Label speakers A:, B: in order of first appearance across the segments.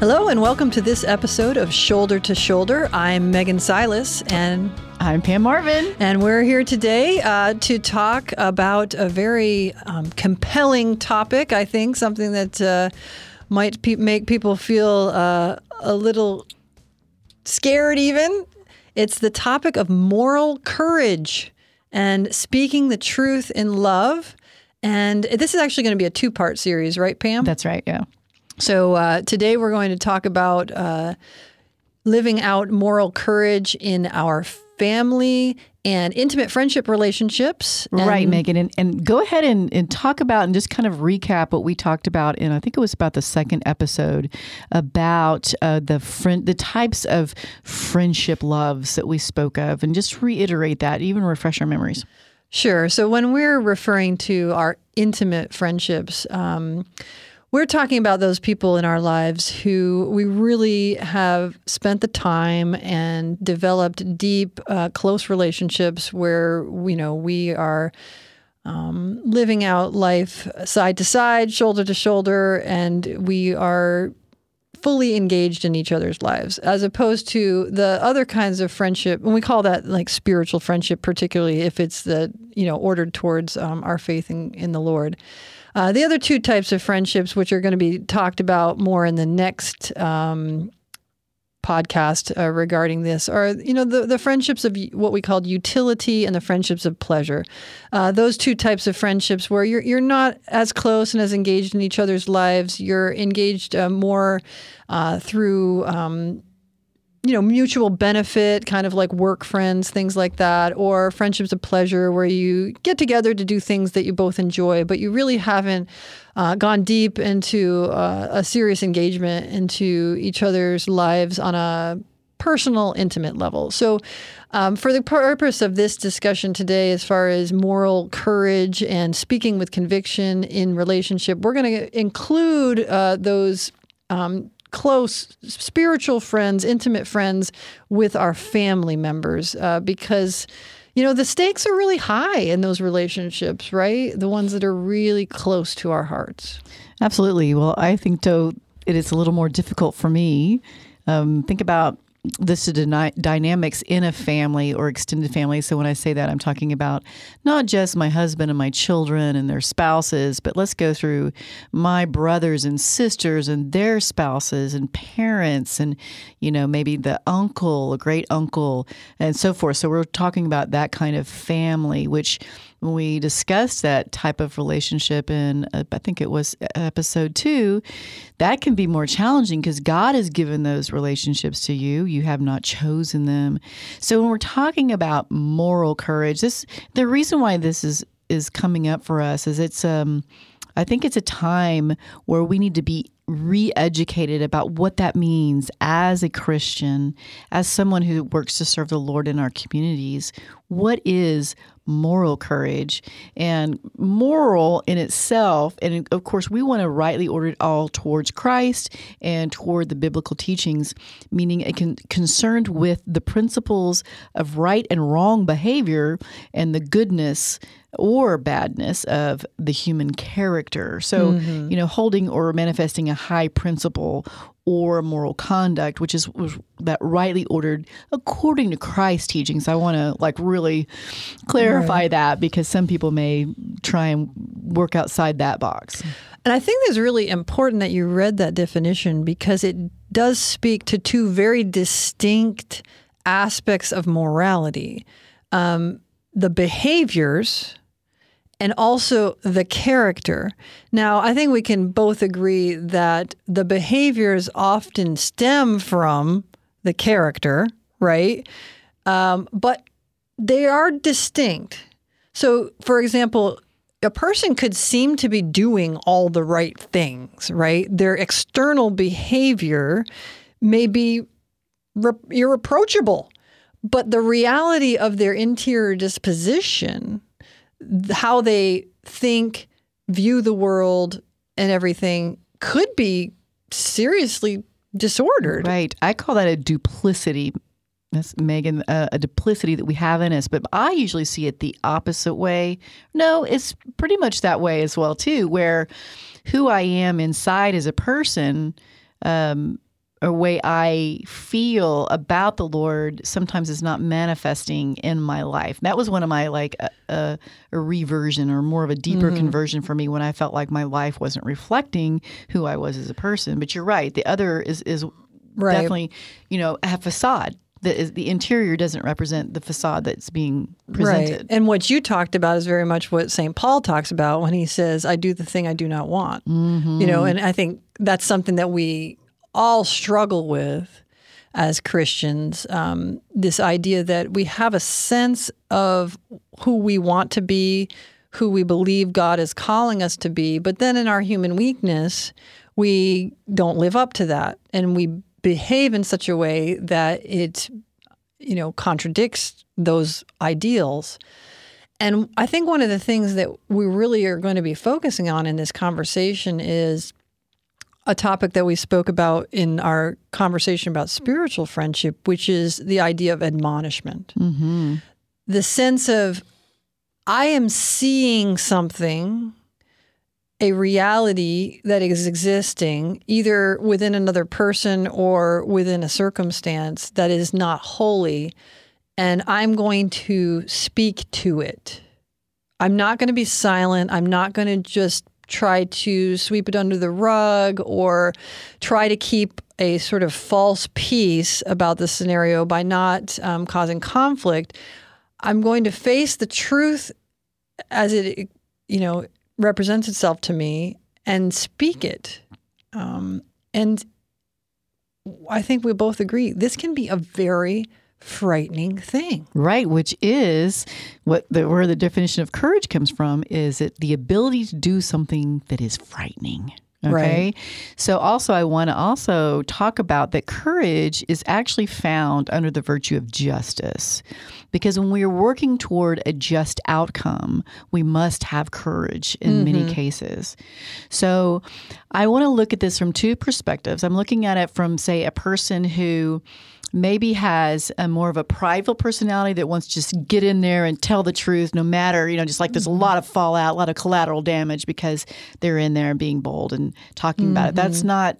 A: Hello, and welcome to this episode of Shoulder to Shoulder. I'm Megan Silas, and
B: I'm Pam Marvin.
A: And we're here today uh, to talk about a very um, compelling topic, I think, something that uh, might pe- make people feel uh, a little scared, even. It's the topic of moral courage and speaking the truth in love. And this is actually going to be a two part series, right, Pam?
B: That's right, yeah.
A: So uh, today we're going to talk about uh, living out moral courage in our family and intimate friendship relationships.
B: right, Megan. And, and go ahead and, and talk about and just kind of recap what we talked about in, I think it was about the second episode about uh, the friend, the types of friendship loves that we spoke of, and just reiterate that, even refresh our memories.
A: Sure. So when we're referring to our intimate friendships, um, we're talking about those people in our lives who we really have spent the time and developed deep, uh, close relationships where you know we are um, living out life side to side, shoulder to shoulder, and we are fully engaged in each other's lives, as opposed to the other kinds of friendship. And we call that like spiritual friendship, particularly if it's the you know ordered towards um, our faith in, in the Lord. Uh, the other two types of friendships, which are going to be talked about more in the next um, podcast uh, regarding this, are you know the the friendships of what we called utility and the friendships of pleasure. Uh, those two types of friendships where you're you're not as close and as engaged in each other's lives. You're engaged uh, more uh, through um, you know, mutual benefit, kind of like work friends, things like that, or friendships of pleasure where you get together to do things that you both enjoy, but you really haven't uh, gone deep into uh, a serious engagement into each other's lives on a personal, intimate level. So, um, for the purpose of this discussion today, as far as moral courage and speaking with conviction in relationship, we're going to include uh, those. Um, close spiritual friends, intimate friends with our family members uh, because you know the stakes are really high in those relationships, right? The ones that are really close to our hearts.
B: Absolutely. Well, I think though it is a little more difficult for me. Um, think about this is dyna- dynamics in a family or extended family. So when I say that, I'm talking about not just my husband and my children and their spouses, but let's go through my brothers and sisters and their spouses and parents and you know maybe the uncle, a great uncle, and so forth. So we're talking about that kind of family, which when we discussed that type of relationship in, uh, I think it was episode two, that can be more challenging because God has given those relationships to you. You have not chosen them. So when we're talking about moral courage, this the reason why this is is coming up for us is it's um I think it's a time where we need to be re educated about what that means as a Christian, as someone who works to serve the Lord in our communities. What is moral courage? And moral in itself, and of course, we want to rightly order it all towards Christ and toward the biblical teachings, meaning it can concerned with the principles of right and wrong behavior and the goodness or badness of the human character. So, mm-hmm. you know, holding or manifesting a high principle or moral conduct, which is that rightly ordered according to Christ's teachings. I want to like really clarify right. that because some people may try and work outside that box.
A: And I think it's really important that you read that definition because it does speak to two very distinct aspects of morality. Um, the behaviors and also the character. Now, I think we can both agree that the behaviors often stem from the character, right? Um, but they are distinct. So, for example, a person could seem to be doing all the right things, right? Their external behavior may be re- irreproachable, but the reality of their interior disposition how they think, view the world, and everything could be seriously disordered.
B: Right. I call that a duplicity. That's Megan, uh, a duplicity that we have in us. But I usually see it the opposite way. No, it's pretty much that way as well too, where who I am inside as a person um, a way I feel about the Lord sometimes is not manifesting in my life. That was one of my like a, a, a reversion or more of a deeper mm-hmm. conversion for me when I felt like my life wasn't reflecting who I was as a person. But you're right. The other is is right. definitely you know a facade that is the interior doesn't represent the facade that's being presented.
A: Right. And what you talked about is very much what St. Paul talks about when he says, I do the thing I do not want. Mm-hmm. You know, and I think that's something that we all struggle with as Christians um, this idea that we have a sense of who we want to be, who we believe God is calling us to be, but then in our human weakness, we don't live up to that and we behave in such a way that it you know contradicts those ideals. And I think one of the things that we really are going to be focusing on in this conversation is a topic that we spoke about in our conversation about spiritual friendship, which is the idea of admonishment. Mm-hmm. The sense of, I am seeing something, a reality that is existing either within another person or within a circumstance that is not holy, and I'm going to speak to it. I'm not going to be silent. I'm not going to just try to sweep it under the rug or try to keep a sort of false peace about the scenario by not um, causing conflict, I'm going to face the truth as it, you know, represents itself to me and speak it. Um, and I think we both agree this can be a very frightening thing.
B: Right, which is what the, where the definition of courage comes from is it the ability to do something that is frightening. Okay. Right. So also I want to also talk about that courage is actually found under the virtue of justice. Because when we are working toward a just outcome, we must have courage in mm-hmm. many cases. So I want to look at this from two perspectives. I'm looking at it from say a person who maybe has a more of a prideful personality that wants to just get in there and tell the truth no matter you know just like there's a mm-hmm. lot of fallout a lot of collateral damage because they're in there and being bold and talking mm-hmm. about it that's mm-hmm. not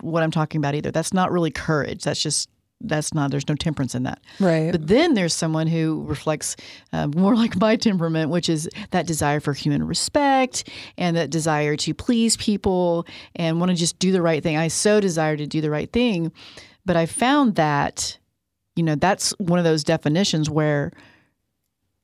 B: what i'm talking about either that's not really courage that's just that's not there's no temperance in that
A: right
B: but then there's someone who reflects uh, more like my temperament which is that desire for human respect and that desire to please people and want to just do the right thing i so desire to do the right thing but I found that, you know, that's one of those definitions where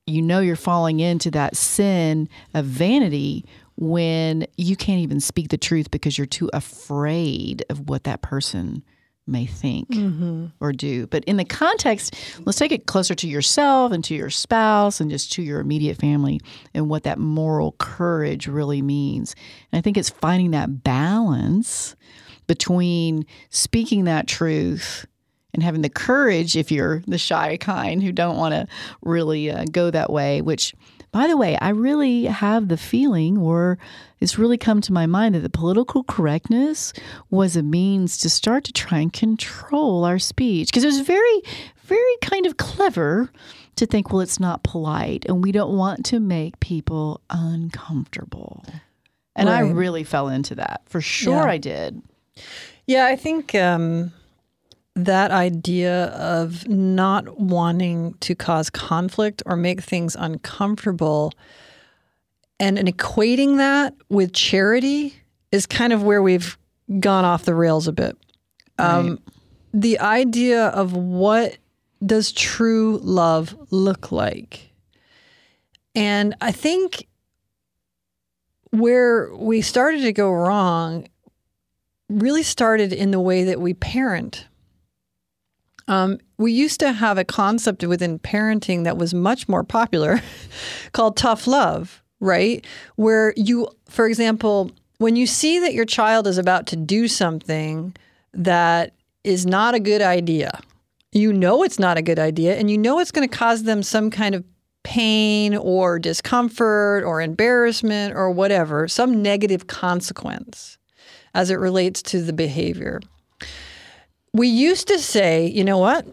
B: you know you're falling into that sin of vanity when you can't even speak the truth because you're too afraid of what that person may think mm-hmm. or do. But in the context, let's take it closer to yourself and to your spouse and just to your immediate family and what that moral courage really means. And I think it's finding that balance between speaking that truth and having the courage, if you're the shy kind who don't want to really uh, go that way, which, by the way, I really have the feeling, or it's really come to my mind, that the political correctness was a means to start to try and control our speech. Because it was very, very kind of clever to think, well, it's not polite and we don't want to make people uncomfortable. And right. I really fell into that. For sure, yeah. I did.
A: Yeah, I think um, that idea of not wanting to cause conflict or make things uncomfortable and, and equating that with charity is kind of where we've gone off the rails a bit. Um, right. The idea of what does true love look like? And I think where we started to go wrong really started in the way that we parent. Um, we used to have a concept within parenting that was much more popular called tough love, right? Where you, for example, when you see that your child is about to do something that is not a good idea, you know it's not a good idea, and you know it's going to cause them some kind of pain or discomfort or embarrassment or whatever, some negative consequence as it relates to the behavior. We used to say, you know what?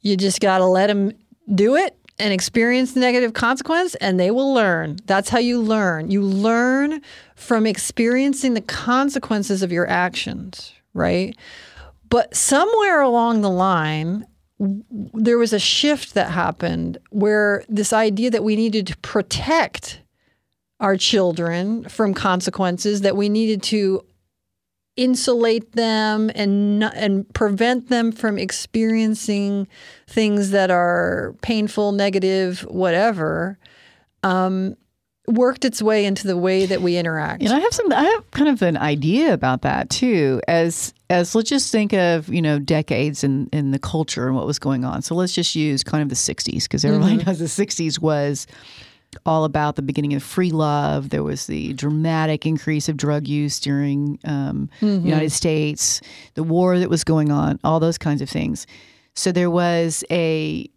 A: You just got to let them do it and experience the negative consequence, and they will learn. That's how you learn. You learn from experiencing the consequences of your actions, right? But somewhere along the line, there was a shift that happened where this idea that we needed to protect our children from consequences, that we needed to insulate them and and prevent them from experiencing things that are painful, negative, whatever, um, worked its way into the way that we interact.
B: And I have some I have kind of an idea about that too. As as let's just think of, you know, decades in, in the culture and what was going on. So let's just use kind of the sixties, because everybody knows the sixties was all about the beginning of free love. There was the dramatic increase of drug use during um, the United States, the war that was going on, all those kinds of things. So there was a,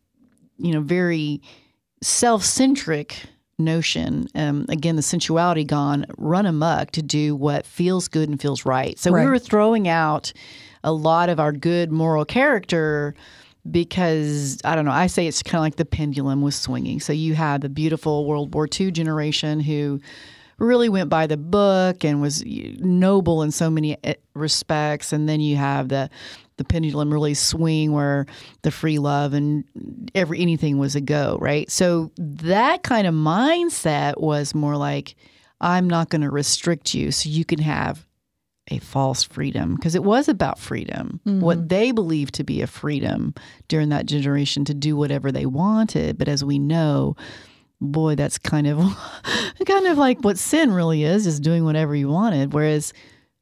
B: you know, very self-centric notion. Um, again, the sensuality gone run amok to do what feels good and feels right. So
A: Right.
B: we were throwing out a lot of our good moral character because I don't know. I say it's kind of like the pendulum was swinging. So you had the beautiful World War II generation who really went by the book and was noble in so many eh, respects, and then you have the the pendulum really swing where the free love and every anything was a go, right? So that kind of mindset was more like I'm not going to restrict you so you can have a false freedom because it was about freedom, what mm-hmm. they believed to be a freedom during that generation to do whatever they wanted. But as we know, boy, that's kind of kind of like what sin really is, is doing whatever you wanted. Whereas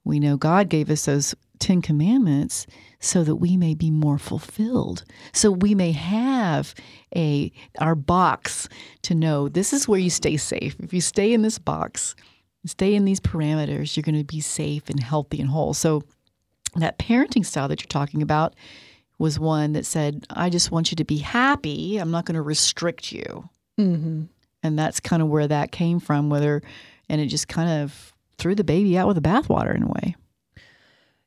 B: we know God gave us those Ten Commandments so that we may be more fulfilled. So we may have a our box to know this is where you stay safe. If you stay in this box, stay in these parameters, you're going to be safe and healthy and whole. So that parenting style that you're talking about was one that said, I just want you to be happy. I'm not going to restrict you.
A: hmm
B: And that's kind of where that came from, whether, and it just kind of threw the baby out with the bathwater in a way.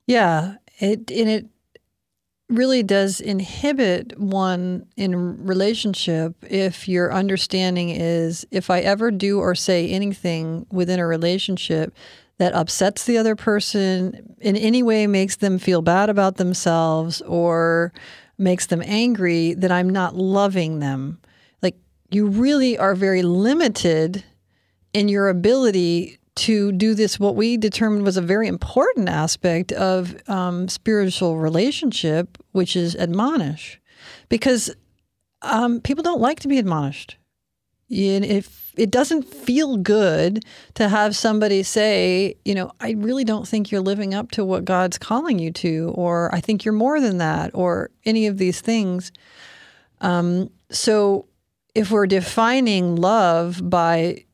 A: Yeah, it and it really does inhibit one in relationship if your understanding is if I ever do or say anything within a relationship that upsets the other person in any way makes them feel bad about themselves or makes them angry that I'm not loving them. Like you really are very limited in your ability to do this, what we determined was a very important aspect of um, spiritual relationship, which is admonish, because um, people don't like to be admonished. If it doesn't feel good to have somebody say, you know, I really don't think you're living up to what God's calling you to, or I think you're more than that, or any of these things. Um, so if we're defining love by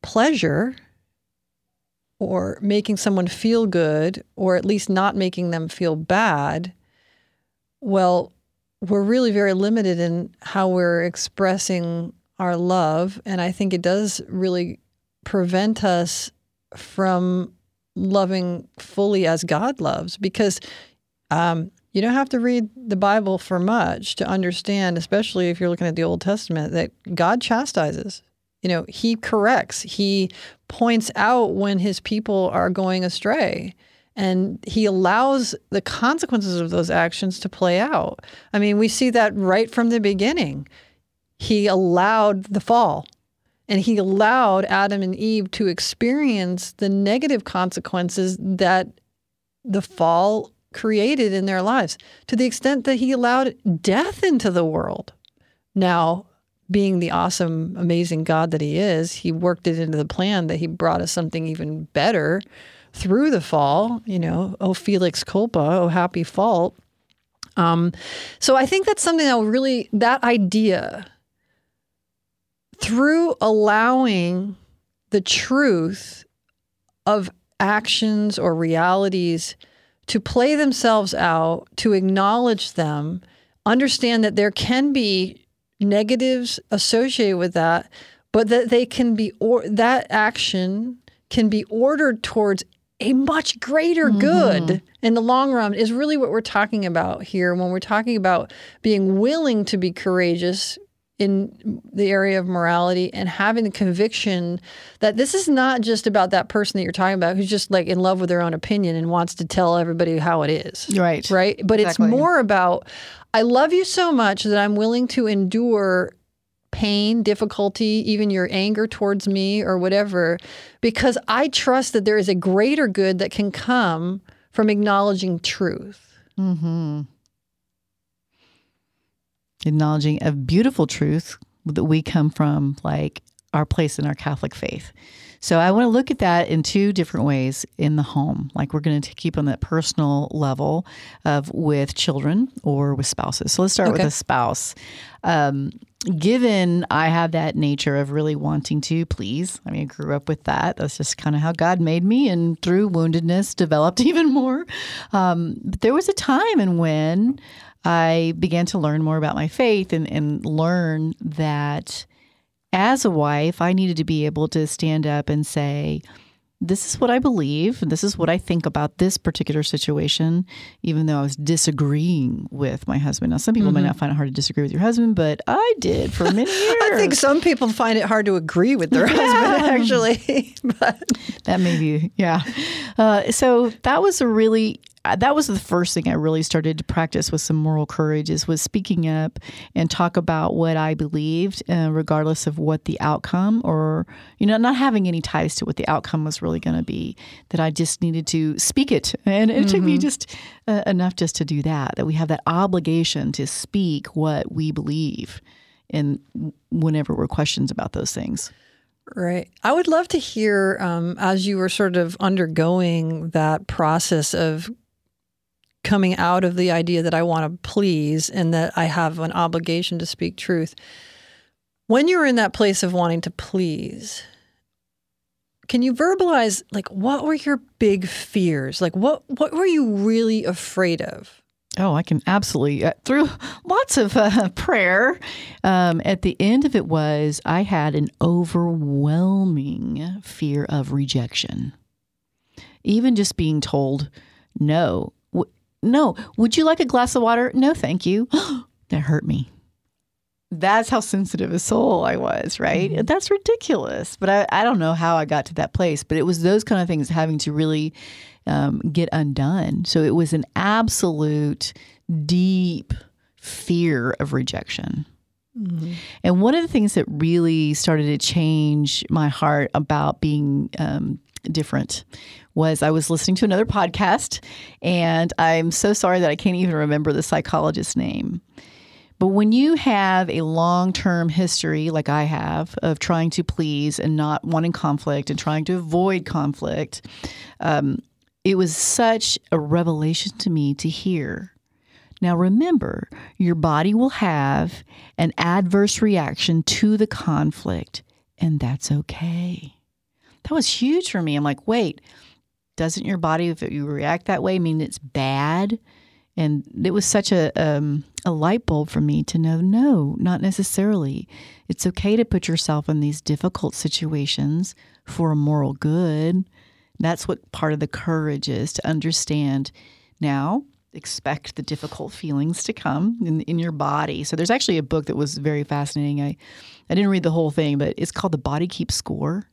A: pleasure or making someone feel good or at least not making them feel bad, well, we're really very limited in how we're expressing our love. And I think it does really prevent us from loving fully as God loves because um, you don't have to read the Bible for much to understand, especially if you're looking at the Old Testament, that God chastises. You know, He corrects, He points out when His people are going astray. And he allows the consequences of those actions to play out. I mean, we see that right from the beginning. He allowed the fall and he allowed Adam and Eve to experience the negative consequences that the fall created in their lives to the extent that he allowed death into the world. Now, being the awesome, amazing God that he is, he worked it into the plan that he brought us something even better through the fall. You know, oh, Felix culpa, oh, happy fault. Um, so I think that's something that really, that idea, through allowing the truth of actions or realities to play themselves out, to acknowledge them, understand that there can be negatives associated with that, but that they can be, or that action can be ordered towards a much greater mm-hmm. good in the long run is really what we're talking about here when we're talking about being willing to be courageous in the area of morality and having the conviction that this is not just about that person that you're talking about who's just like in love with their own opinion and wants to tell everybody how it is.
B: Right.
A: Right. But
B: Exactly.
A: it's more about I love you so much that I'm willing to endure pain, difficulty, even your anger towards me or whatever, because I trust that there is a greater good that can come from acknowledging truth.
B: Mm-hmm. Acknowledging a beautiful truth that we come from, like our place in our Catholic faith. So I want to look at that in two different ways in the home. Like we're going to keep on that personal level of with children or with spouses. So let's start with a spouse. Um, given I have that nature of really wanting to please, I mean, I grew up with that. That's just kind of how God made me, and through woundedness, developed even more. Um, but there was a time in when I began to learn more about my faith and, and learn that as a wife, I needed to be able to stand up and say, this is what I believe, and this is what I think about this particular situation, even though I was disagreeing with my husband. Now, some people may not find it hard to disagree with your husband, but I did for many years.
A: I think some people find it hard to agree with their husband, actually. but
B: that may be, yeah. Uh, so that was a really, that was the first thing I really started to practice with some moral courage is was speaking up and talk about what I believed, uh, regardless of what the outcome or, you know, not having any ties to what the outcome was really going to be, that I just needed to speak it. And it took me just uh, enough just to do that, that we have that obligation to speak what we believe and whenever we're questions about those things.
A: Right. I would love to hear um, as you were sort of undergoing that process of coming out of the idea that I want to please and that I have an obligation to speak truth. When you were in that place of wanting to please, can you verbalize like what were your big fears? Like what what were you really afraid of?
B: Oh, I can absolutely. Uh, through lots of uh, prayer, um, at the end of it was I had an overwhelming fear of rejection. Even just being told, no, no, would you like a glass of water? No, thank you. that hurt me. That's how sensitive a soul I was, right? That's ridiculous. But I, I don't know how I got to that place. But it was those kind of things having to really um, get undone. So it was an absolute deep fear of rejection. And one of the things that really started to change my heart about being um, different was I was listening to another podcast, and I'm so sorry that I can't even remember the psychologist's name. But when you have a long term history, like I have, of trying to please and not wanting conflict and trying to avoid conflict, um, it was such a revelation to me to hear. Now, remember, your body will have an adverse reaction to the conflict, and that's okay. That was huge for me. I'm like, wait, doesn't your body, if you react that way, mean it's bad? And it was such a um, a light bulb for me to know, no, not necessarily. It's okay to put yourself in these difficult situations for a moral good. That's what part of the courage is to understand. Now, expect the difficult feelings to come in, in your body. So there's actually a book that was very fascinating. I I didn't read the whole thing, but it's called The Body Keeps Score.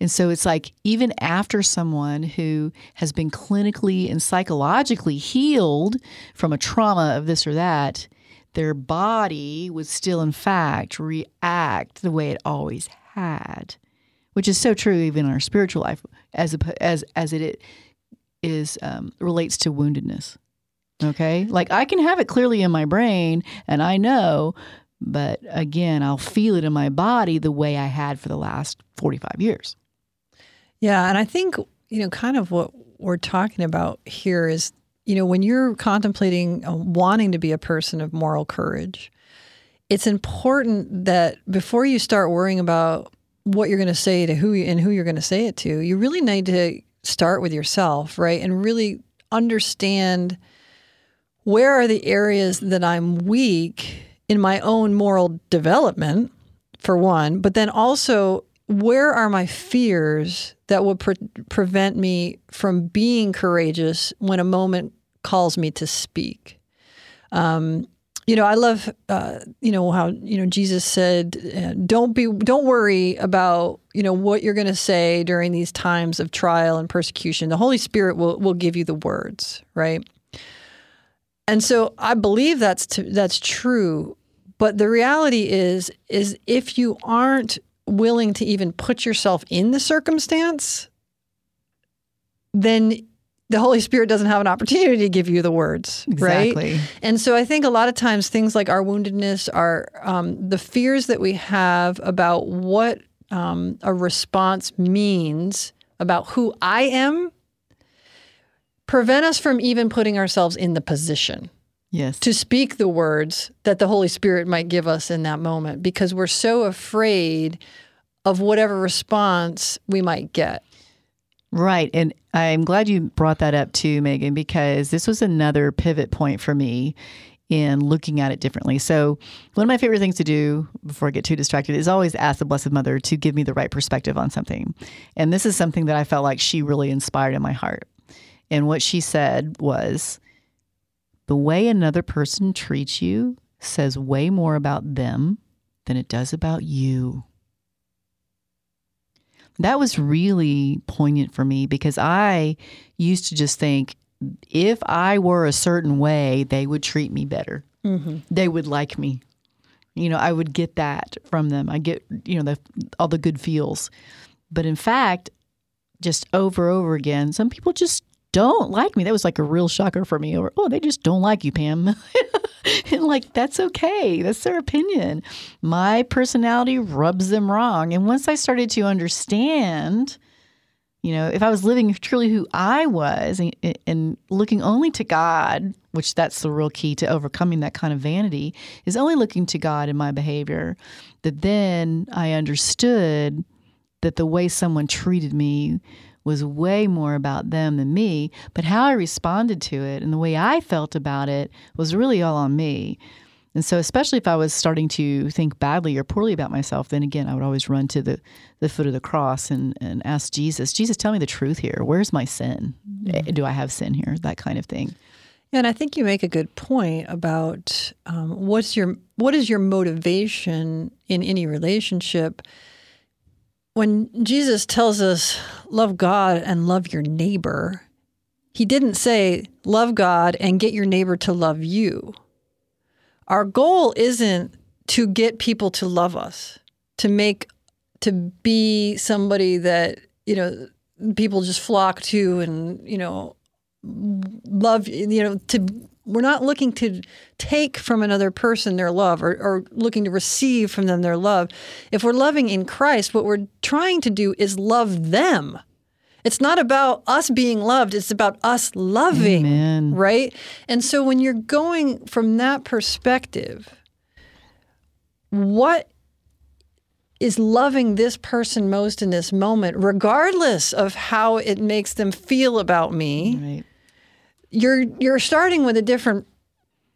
B: And so it's like even after someone who has been clinically and psychologically healed from a trauma of this or that, their body would still, in fact, react the way it always had, which is so true even in our spiritual life as as as it is um, relates to woundedness. Okay, like I can have it clearly in my brain, and I know, but again, I'll feel it in my body the way I had for the last forty five years.
A: Yeah, and I think you know, kind of what we're talking about here is, you know, when you're contemplating uh, wanting to be a person of moral courage, it's important that before you start worrying about what you're going to say to who and who you're going to say it to, you really need to start with yourself, right, and really understand where are the areas that I'm weak in my own moral development, for one, but then also where are my fears that will pre- prevent me from being courageous when a moment calls me to speak? Um, you know, I love, uh, you know, how you know Jesus said, uh, "Don't be, don't worry about, you know, what you're going to say during these times of trial and persecution. The Holy Spirit will will give you the words, right?" And so I believe that's to, that's true, but the reality is, is if you aren't willing to even put yourself in the circumstance, then the Holy Spirit doesn't have an opportunity to give you the words,
B: Exactly.
A: right? And so I think a lot of times things like our woundedness, our um, the fears that we have about what um, a response means about who I am, prevent us from even putting ourselves in the position
B: Yes.
A: to speak the words that the Holy Spirit might give us in that moment because we're so afraid of whatever response we might get.
B: Right. And I'm glad you brought that up too, Megan, because this was another pivot point for me in looking at it differently. So, one of my favorite things to do before I get too distracted is always ask the Blessed Mother to give me the right perspective on something. And this is something that I felt like she really inspired in my heart. And what she said was the way another person treats you says way more about them than it does about you. That was really poignant for me because I used to just think if I were a certain way, they would treat me better. Mm-hmm. They would like me. You know, I would get that from them. I get, you know, the all the good feels. But in fact, just over and over again, some people just don't like me. That was like a real shocker for me. Or oh, they just don't like you, Pam. and like that's okay. That's their opinion. My personality rubs them wrong. And once I started to understand, you know, if I was living truly who I was and, and looking only to God, which that's the real key to overcoming that kind of vanity, is only looking to God in my behavior, that then I understood that the way someone treated me was way more about them than me, but how I responded to it and the way I felt about it was really all on me. And so, especially if I was starting to think badly or poorly about myself, then again, I would always run to the, the foot of the cross and, and ask Jesus, Jesus, tell me the truth here. Where's my sin? Do I have sin here? That kind of thing.
A: Yeah, and I think you make a good point about um, what's your what is your motivation in any relationship. When Jesus tells us love God and love your neighbor, he didn't say love God and get your neighbor to love you. Our goal isn't to get people to love us, to make to be somebody that, you know, people just flock to and, you know, love you know to we're not looking to take from another person their love or, or looking to receive from them their love if we're loving in christ what we're trying to do is love them it's not about us being loved it's about us loving
B: Amen.
A: right and so when you're going from that perspective what is loving this person most in this moment regardless of how it makes them feel about me
B: Right.
A: You're you're starting with a different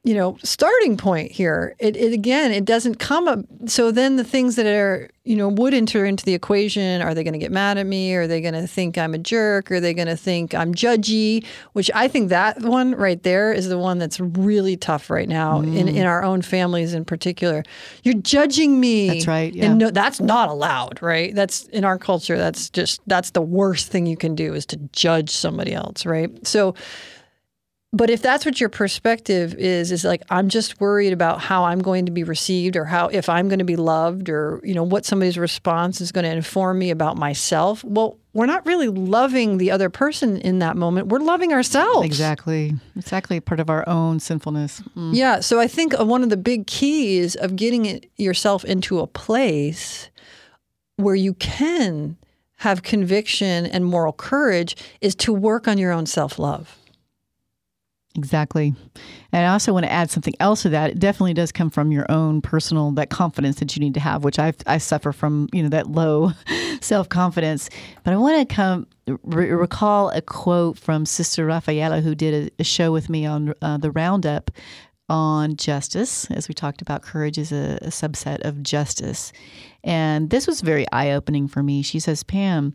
A: you know starting point here. It, it again it doesn't come up. So then the things that are you know would enter into the equation are they going to get mad at me? Are they going to think i'm a jerk? Are they going to think i'm judgy? Which i think that one right there is the one that's really tough right now mm. in, in our own families in particular. You're judging me.
B: That's right, yeah.
A: and no that's not allowed right? That's in our culture that's just that's the worst thing you can do is to judge somebody else right? So but if that's what your perspective is is like i'm just worried about how i'm going to be received or how if i'm going to be loved or you know what somebody's response is going to inform me about myself well we're not really loving the other person in that moment we're loving ourselves
B: Exactly. Exactly. Part of our own sinfulness. Mm.
A: yeah so i think uh, one of the big keys of getting it, yourself into a place where you can have conviction and moral courage is to work on your own self-love
B: Exactly. And I also want to add something else to that. It definitely does come from your own personal that confidence that you need to have, which I I suffer from, you know, that low self-confidence. But I want to come re- recall a quote from Sister Rafaela who did a, a show with me on uh, the roundup on justice, as we talked about courage is a, a subset of justice. And this was very eye-opening for me. She says, "Pam,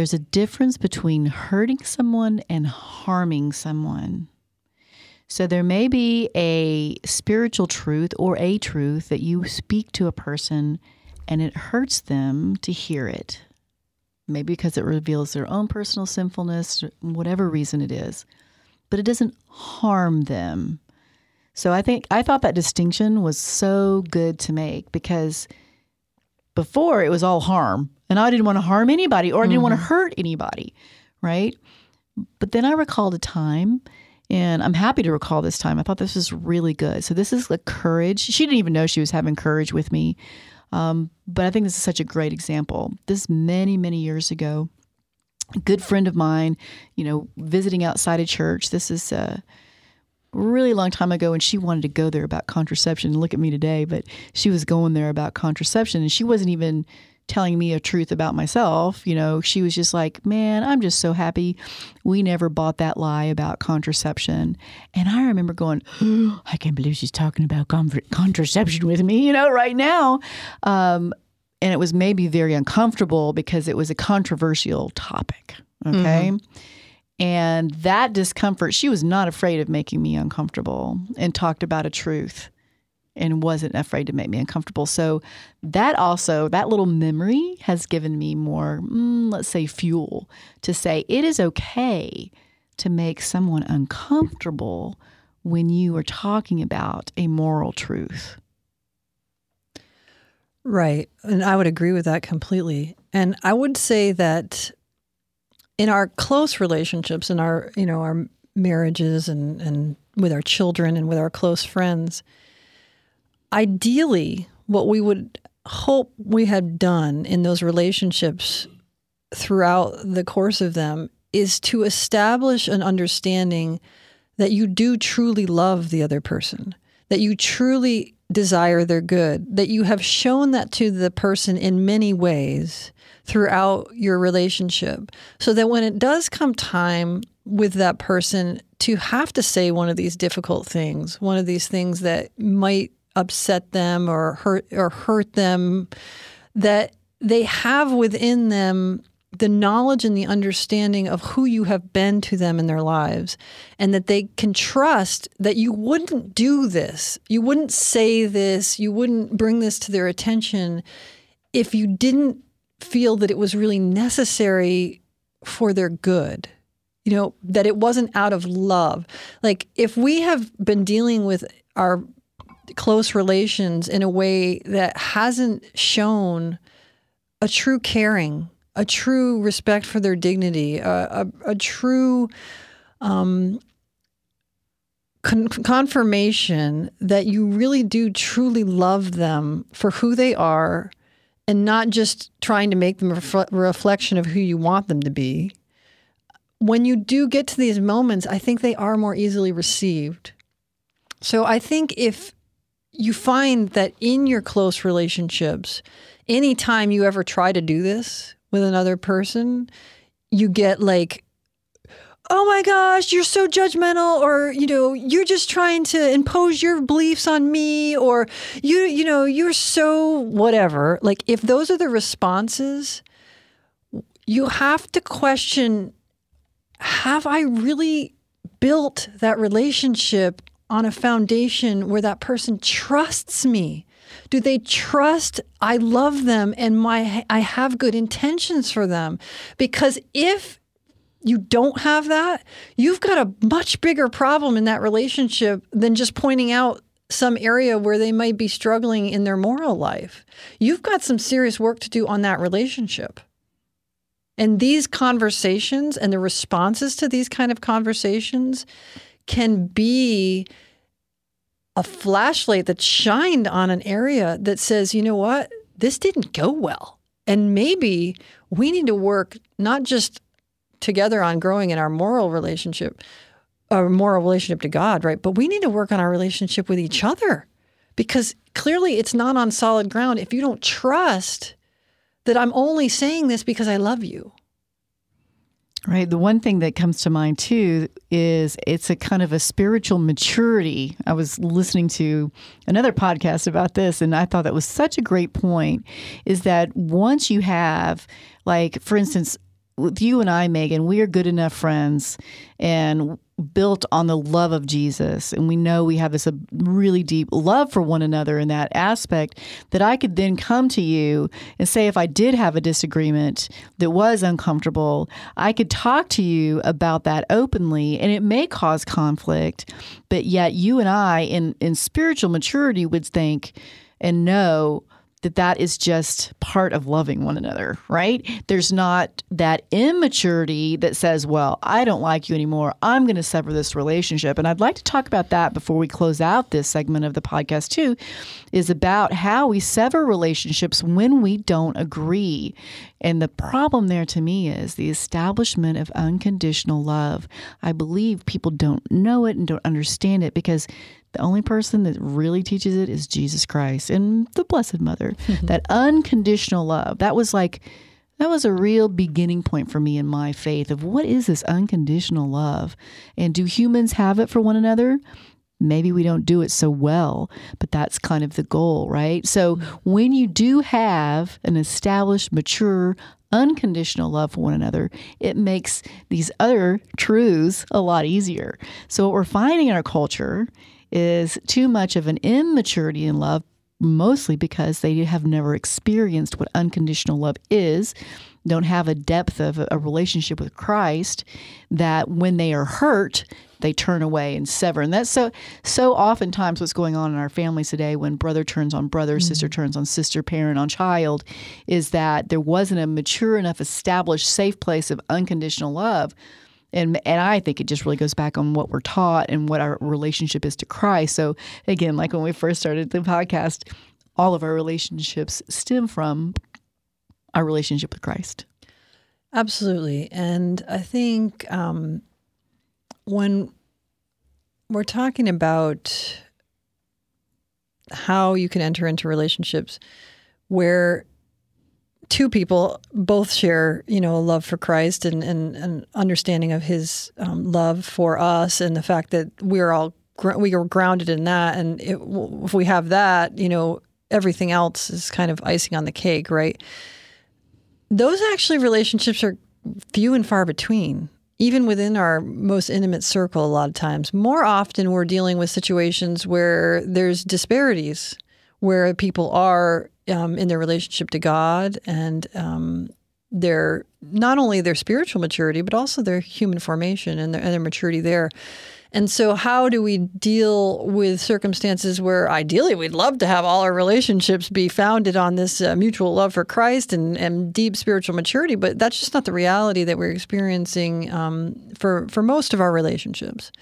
B: there's a difference between hurting someone and harming someone. So there may be a spiritual truth or a truth that you speak to a person and it hurts them to hear it. Maybe because it reveals their own personal sinfulness, whatever reason it is. But it doesn't harm them. So I think I thought that distinction was so good to make because before it was all harm and I didn't want to harm anybody or I didn't mm-hmm. want to hurt anybody, right? But then I recalled a time and I'm happy to recall this time. I thought this was really good. So this is the courage. She didn't even know she was having courage with me. Um, but I think this is such a great example. This many, many years ago, a good friend of mine, you know, visiting outside a church. This is a really long time ago, and she wanted to go there about contraception. And look at me today, but she was going there about contraception, and she wasn't even telling me a truth about myself. You know, she was just like, man, I'm just so happy we never bought that lie about contraception. And I remember going, oh, I can't believe she's talking about contraception with me, you know, right now. Um, and it was maybe very uncomfortable because it was a controversial topic. Okay. Mm-hmm. And that discomfort, she was not afraid of making me uncomfortable and talked about a truth and wasn't afraid to make me uncomfortable. So that also, that little memory has given me more, mm, let's say, fuel to say it is okay to make someone uncomfortable when you are talking about a moral truth.
A: Right. And I would agree with that completely. And I would say that in our close relationships, in our, you know, our marriages and, and with our children and with our close friends, ideally, what we would hope we had done in those relationships throughout the course of them is to establish an understanding that you do truly love the other person, that you truly desire their good, that you have shown that to the person in many ways throughout your relationship, so that when it does come time with that person to have to say one of these difficult things, one of these things that might upset them or hurt or hurt them that they have within them the knowledge and the understanding of who you have been to them in their lives and that they can trust that you wouldn't do this you wouldn't say this you wouldn't bring this to their attention if you didn't feel that it was really necessary for their good you know that it wasn't out of love. Like if we have been dealing with our close relations in a way that hasn't shown a true caring, a true respect for their dignity, a, a, a true um, con- confirmation that you really do truly love them for who they are and not just trying to make them a ref- reflection of who you want them to be. When you do get to these moments, I think they are more easily received. So I think if you find that in your close relationships, anytime you ever try to do this with another person, you get like, oh my gosh, you're so judgmental, or, you know, you're just trying to impose your beliefs on me, or you, you know, you're so whatever. Like, if those are the responses, you have to question have I really built that relationship on a foundation where that person trusts me? Do they trust I love them and my I have good intentions for them? Because if you don't have that, you've got a much bigger problem in that relationship than just pointing out some area where they might be struggling in their moral life. You've got some serious work to do on that relationship. And these conversations and the responses to these kind of conversations can be a flashlight that shined on an area that says, you know what, this didn't go well. And maybe we need to work not just together on growing in our moral relationship, our moral relationship to God, right? But we need to work on our relationship with each other because clearly it's not on solid ground if you don't trust that I'm only saying this because I love you.
B: Right. The one thing that comes to mind too is it's a kind of a spiritual maturity. I was listening to another podcast about this, and I thought that was such a great point. Is that once you have, like, for instance, with you and I, Megan, we are good enough friends, and built on the love of Jesus, and we know we have this a really deep love for one another in that aspect, that I could then come to you and say, if I did have a disagreement that was uncomfortable, I could talk to you about that openly, and it may cause conflict, but yet you and I, in in spiritual maturity, would think and know that that is just part of loving one another, right? There's not that immaturity that says, well, I don't like you anymore. I'm going to sever this relationship. And I'd like to talk about that before we close out this segment of the podcast, too, is about how we sever relationships when we don't agree. And the problem there to me is the establishment of unconditional love. I believe people don't know it and don't understand it because the only person that really teaches it is Jesus Christ and the Blessed Mother. Mm-hmm. That unconditional love. That was like, that was a real beginning point for me in my faith of what is this unconditional love? And do humans have it for one another? Maybe we don't do it so well, but that's kind of the goal, right? So mm-hmm. when you do have an established, mature, unconditional love for one another, it makes these other truths a lot easier. So, what we're finding in our culture is too much of an immaturity in love, mostly because they have never experienced what unconditional love is, don't have a depth of a relationship with Christ, that when they are hurt, they turn away and sever. And that's so so oftentimes what's going on in our families today when brother turns on brother, mm-hmm. sister turns on sister, parent on child, is that there wasn't a mature enough, established, safe place of unconditional love and and I think it just really goes back on what we're taught and what our relationship is to Christ. So again, like when we first started the podcast, all of our relationships stem from our relationship with Christ.
A: Absolutely, and I think um, when we're talking about how you can enter into relationships where two people both share, you know, a love for Christ and and an understanding of His um, love for us, and the fact that we're all we are grounded in that, and it, if we have that, you know, everything else is kind of icing on the cake, right? Those actually relationships are few and far between. Even within our most intimate circle, a lot of times. More often, we're dealing with situations where there's disparities, where people are um, in their relationship to God and um, their not only their spiritual maturity but also their human formation and their, and their maturity there. And so, how do we deal with circumstances where ideally we'd love to have all our relationships be founded on this uh, mutual love for Christ and, and deep spiritual maturity? But that's just not the reality that we're experiencing um, for, for most of our relationships.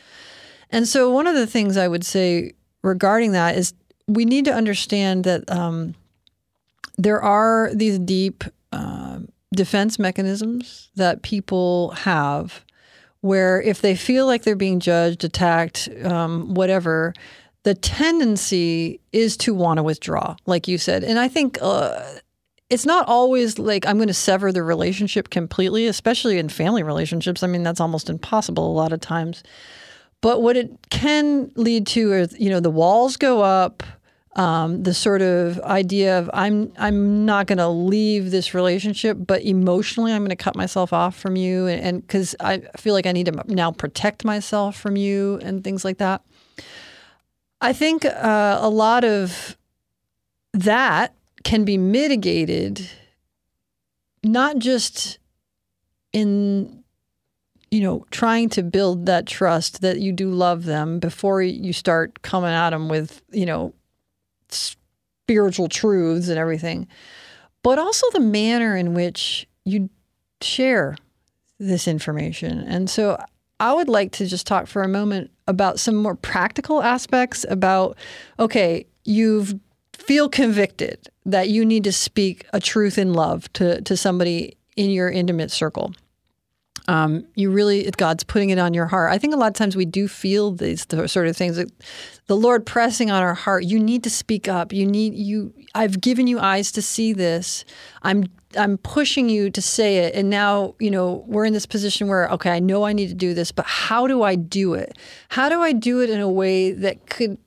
A: And so, one of the things I would say regarding that is we need to understand that um, there are these deep uh, defense mechanisms that people have where if they feel like they're being judged, attacked, um, whatever, the tendency is to want to withdraw, like you said. And I think uh, it's not always like I'm going to sever the relationship completely, especially in family relationships. I mean, that's almost impossible a lot of times. But what it can lead to is, you know, the walls go up um, the sort of idea of I'm I'm not going to leave this relationship, but emotionally I'm going to cut myself off from you, and because I feel like I need to now protect myself from you and things like that. I think uh, a lot of that can be mitigated, not just in you know trying to build that trust that you do love them before you start coming at them with you know spiritual truths and everything, but also the manner in which you share this information. And so I would like to just talk for a moment about some more practical aspects about okay, you've feel convicted that you need to speak a truth in love to to somebody in your intimate circle. Um, you really, God's putting it on your heart. I think a lot of times we do feel these sort of things. The Lord pressing on our heart. You need to speak up. You need you. I've given you eyes to see this. I'm I'm pushing you to say it. And now you know we're in this position where okay, I know I need to do this, but how do I do it? How do I do it in a way that could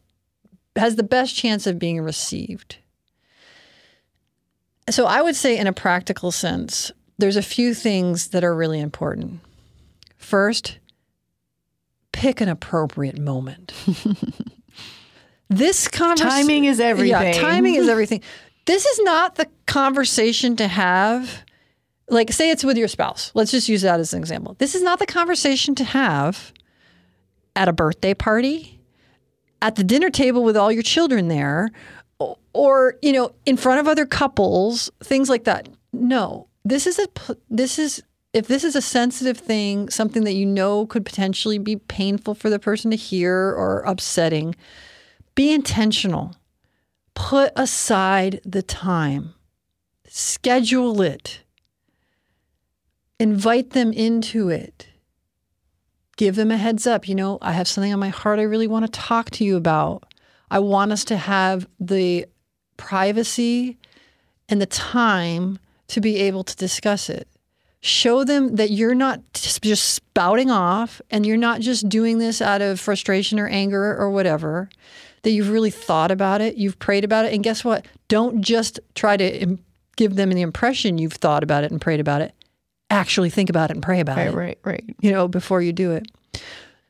A: has the best chance of being received? So I would say, in a practical sense, there's a few things that are really important. First, pick an appropriate moment. this conversation
B: Timing is everything.
A: Yeah, timing is everything. This is not the conversation to have. Like, say it's with your spouse. Let's just use that as an example. This is not the conversation to have at a birthday party, at the dinner table with all your children there, or you know, in front of other couples, things like that. No, this is a, this is if this is a sensitive thing, something that you know could potentially be painful for the person to hear or upsetting, be intentional. Put aside the time. Schedule it. Invite them into it. Give them a heads up. You know, I have something on my heart I really want to talk to you about. I want us to have the privacy and the time to be able to discuss it. Show them that you're not just spouting off and you're not just doing this out of frustration or anger or whatever, that you've really thought about it, you've prayed about it. And guess what? Don't just try to im- give them the impression you've thought about it and prayed about it. Actually think about it and pray about
B: Right,
A: it
B: right, right. Right.
A: You know, before you do it.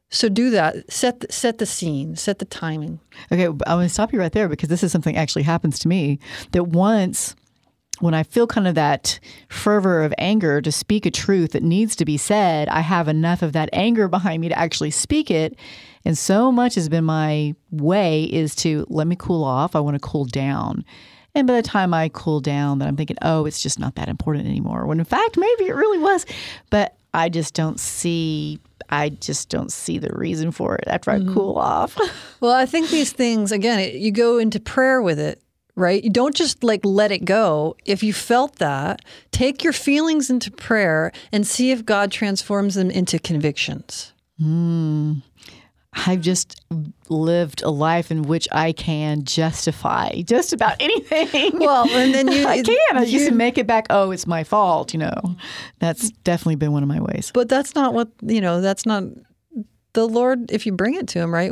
A: So do that. Set the, set the scene. Set the timing.
B: Okay, I'm going to stop you right there because this is something actually happens to me that once when I feel kind of that fervor of anger to speak a truth that needs to be said, I have enough of that anger behind me to actually speak it. And so much has been my way is to let me cool off. I want to cool down. And by the time I cool down, that I'm thinking, oh, it's just not that important anymore. When in fact, maybe it really was. But I just don't see I just don't see the reason for it after I mm-hmm. cool off.
A: Well, I think these things, again, it, you go into prayer with it, right? You don't just like let it go. If you felt that, take your feelings into prayer and see if God transforms them into convictions. Hmm.
B: I've just lived a life in which I can justify just about anything.
A: Well, and then you,
B: I can. I
A: you-
B: just make it back. Oh, it's my fault. You know, that's definitely been one of my ways.
A: But that's not what, you know, that's not the Lord, if you bring it to Him, right?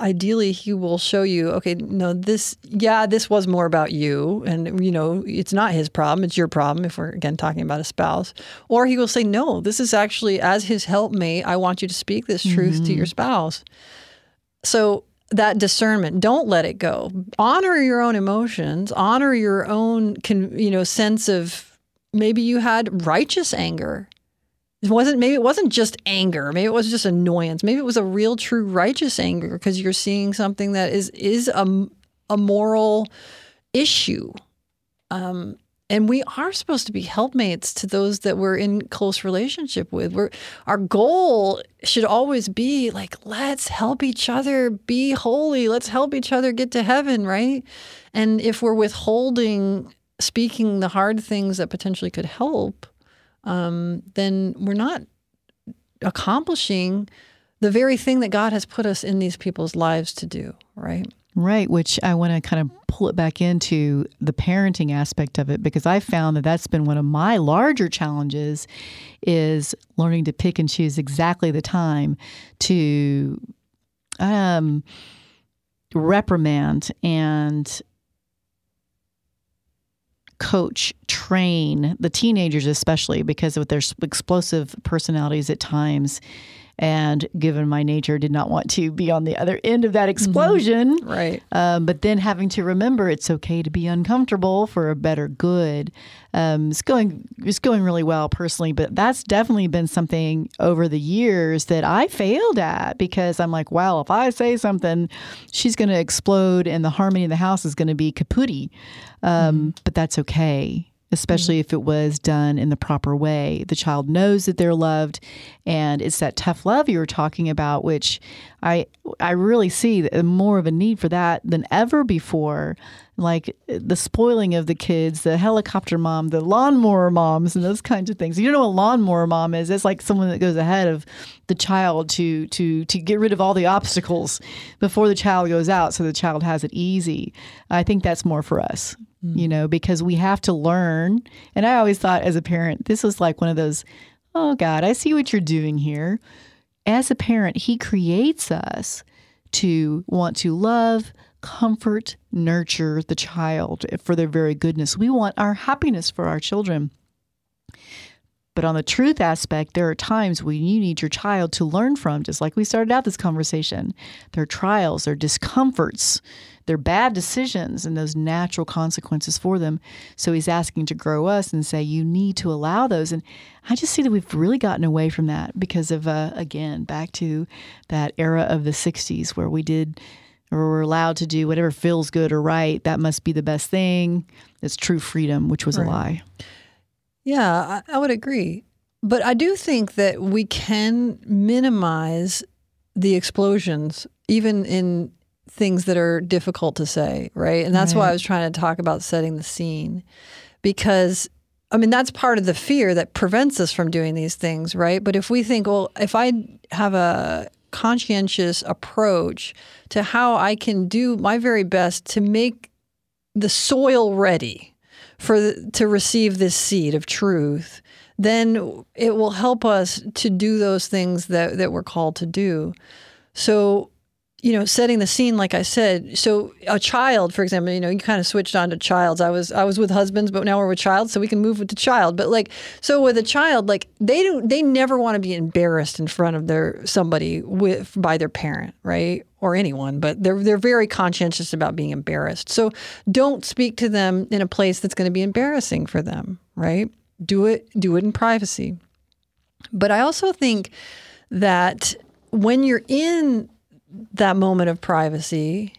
A: Ideally, He will show you, okay, no, this, yeah, this was more about you. And, you know, it's not His problem, it's your problem if we're, again, talking about a spouse. Or He will say, no, this is actually, as His helpmate, I want you to speak this truth to your mm-hmm. spouse. So, that discernment don't let it go honor your own emotions honor your own con, you know sense of maybe you had righteous anger it wasn't maybe it wasn't just anger. Maybe it was just annoyance. Maybe it was a real true righteous anger because you're seeing something that is is a, a moral issue. Um, and we are supposed to be helpmates to those that we're in close relationship with. We're, our goal should always be like, let's help each other be holy. Let's help each other get to heaven, right? And if we're withholding speaking the hard things that potentially could help, um, then we're not accomplishing the very thing that God has put us in these people's lives to do, right?
B: Right, which I want to kind of pull it back into the parenting aspect of it because I found that that's been one of my larger challenges is learning to pick and choose exactly the time to um, reprimand and coach, train the teenagers, especially because of their explosive personalities at times. And given my nature, did not want to be on the other end of that explosion.
A: Right.
B: Um, but then having to remember it's okay to be uncomfortable for a better good. Um, it's going it's going really well personally, but that's definitely been something over the years that I failed at because I'm like, well, if I say something, she's going to explode and the harmony in the house is going to be kapooty. Um, But that's okay. Especially if it was done in the proper way. The child knows that they're loved, and it's that tough love you were talking about, which I I really see more of a need for that than ever before. Like the spoiling of the kids, the helicopter mom, the lawnmower moms, and those kinds of things. You know what a lawnmower mom is? It's like someone that goes ahead of the child to to to get rid of all the obstacles before the child goes out, so the child has it easy. I think that's more for us, mm-hmm. you know, because we have to learn. And I always thought, as a parent, this was like one of those. Oh God, I see what you're doing here as a parent, he creates us to want to love, comfort, nurture the child for their very goodness. We want our happiness for our children. But on the truth aspect, there are times when you need your child to learn from, just like we started out this conversation. Their trials, their discomforts, their bad decisions, and those natural consequences for them. So he's asking to grow us and say, you need to allow those. And I just see that we've really gotten away from that because of, uh, again, back to that era of the 60s where we did or we're allowed to do whatever feels good or right. That must be the best thing. It's true freedom, which was right. a lie.
A: Yeah, I, I would agree. But I do think that we can minimize the explosions, even in things that are difficult to say, right? And that's right. why I was trying to talk about setting the scene because I mean that's part of the fear that prevents us from doing these things, right? But if we think, well, if I have a conscientious approach to how I can do my very best to make the soil ready for the, to receive this seed of truth, then it will help us to do those things that, that we're called to do. So you know, setting the scene, like I said. So a child, for example, you know, you kind of switched on to childs. I was I was with husbands, but now we're with child, so we can move with the child. But like, so with a child, like they don't, they never want to be embarrassed in front of their somebody with by their parent, right, or anyone. But they're they're very conscientious about being embarrassed. So don't speak to them in a place that's going to be embarrassing for them, right? Do it do it in privacy. But I also think that when you're in that moment of privacy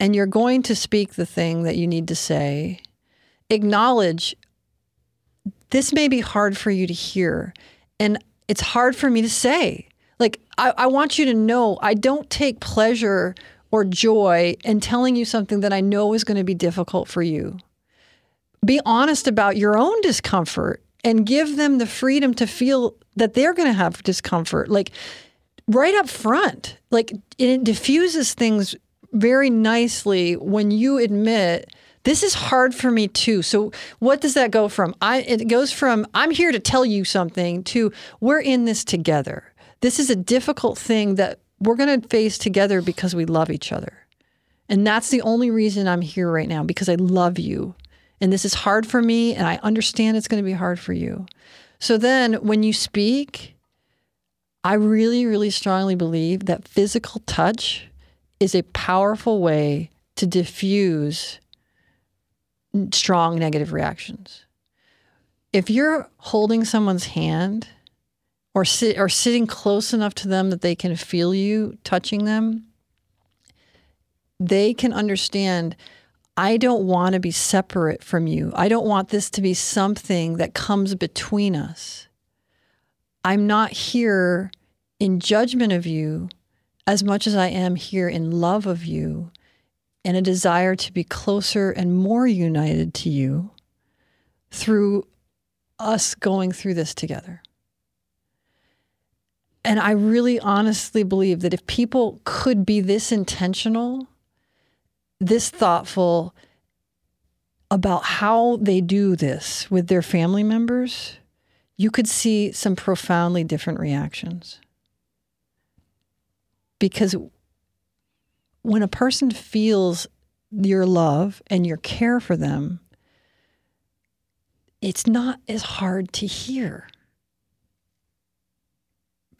A: and you're going to speak the thing that you need to say, acknowledge this may be hard for you to hear. And it's hard for me to say. Like, I, I want you to know I don't take pleasure or joy in telling you something that I know is going to be difficult for you. Be honest about your own discomfort and give them the freedom to feel that they're going to have discomfort. Like, right up front. Like it diffuses things very nicely when you admit this is hard for me too. So what does that go from? I it goes from I'm here to tell you something to we're in this together. This is a difficult thing that we're going to face together because we love each other. And that's the only reason I'm here right now because I love you. And this is hard for me and I understand it's going to be hard for you. So then when you speak, I really, really strongly believe that physical touch is a powerful way to diffuse strong negative reactions. If you're holding someone's hand or sit or sitting close enough to them that they can feel you touching them, they can understand I don't want to be separate from you. I don't want this to be something that comes between us. I'm not here in judgment of you as much as I am here in love of you and a desire to be closer and more united to you through us going through this together. And I really honestly believe that if people could be this intentional, this thoughtful about how they do this with their family members, you could see some profoundly different reactions. Because when a person feels your love and your care for them, it's not as hard to hear.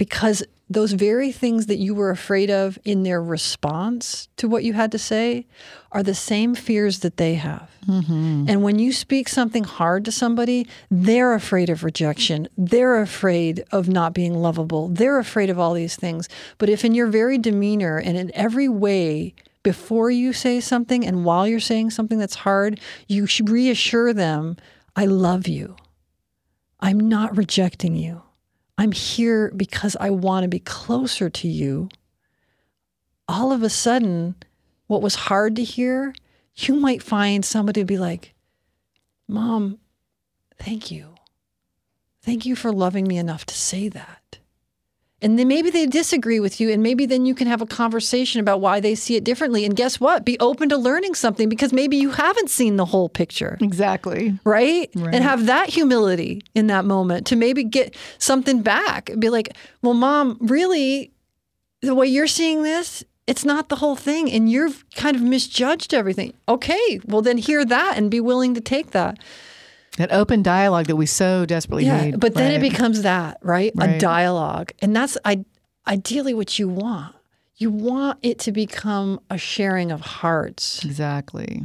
A: Because those very things that you were afraid of in their response to what you had to say are the same fears that they have. Mm-hmm. And when you speak something hard to somebody, they're afraid of rejection. They're afraid of not being lovable. They're afraid of all these things. But if in your very demeanor and in every way, before you say something and while you're saying something that's hard, you should reassure them, I love you. I'm not rejecting you. I'm here because I want to be closer to you. All of a sudden, what was hard to hear, you might find somebody to be like, Mom, thank you. Thank you for loving me enough to say that. And then maybe they disagree with you, and maybe then you can have a conversation about why they see it differently. And guess what? Be open to learning something because maybe you haven't seen the whole picture.
B: Exactly.
A: Right? right. And have that humility in that moment to maybe get something back. Be like, well, mom, really, the way you're seeing this, it's not the whole thing. And you've kind of misjudged everything. Okay, well, then hear that and be willing to take that.
B: That open dialogue that we so desperately
A: yeah,
B: need.
A: but then it becomes that, right? A dialogue. And that's I, ideally what you want. You want it to become a sharing of hearts.
B: exactly.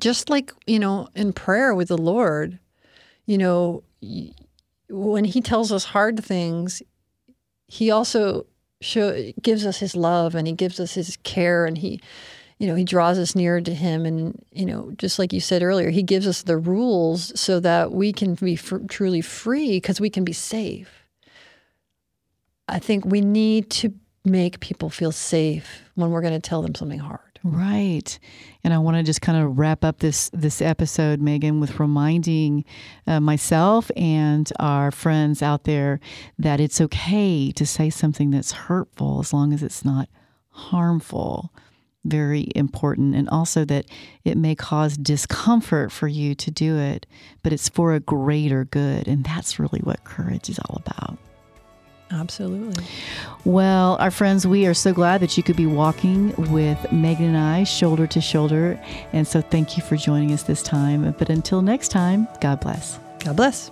A: Just like, you know, in prayer with the Lord, you know, when he tells us hard things, he also show, gives us his love and he gives us his care and he you know he draws us nearer to him and you know just like you said earlier he gives us the rules so that we can be fr- truly free because we can be safe i think we need to make people feel safe when we're going to tell them something hard
B: Right. And I want to just kind of wrap up this this episode, Megan, with reminding uh, myself and our friends out there that it's okay to say something that's hurtful as long as it's not harmful. Very important. And also that it may cause discomfort for you to do it, but it's for a greater good. And that's really what courage is all about.
A: absolutely
B: Well, our friends, we are so glad that you could be walking with Megan and I shoulder to shoulder. And so thank you for joining us this time. But until next time, God bless.
A: god bless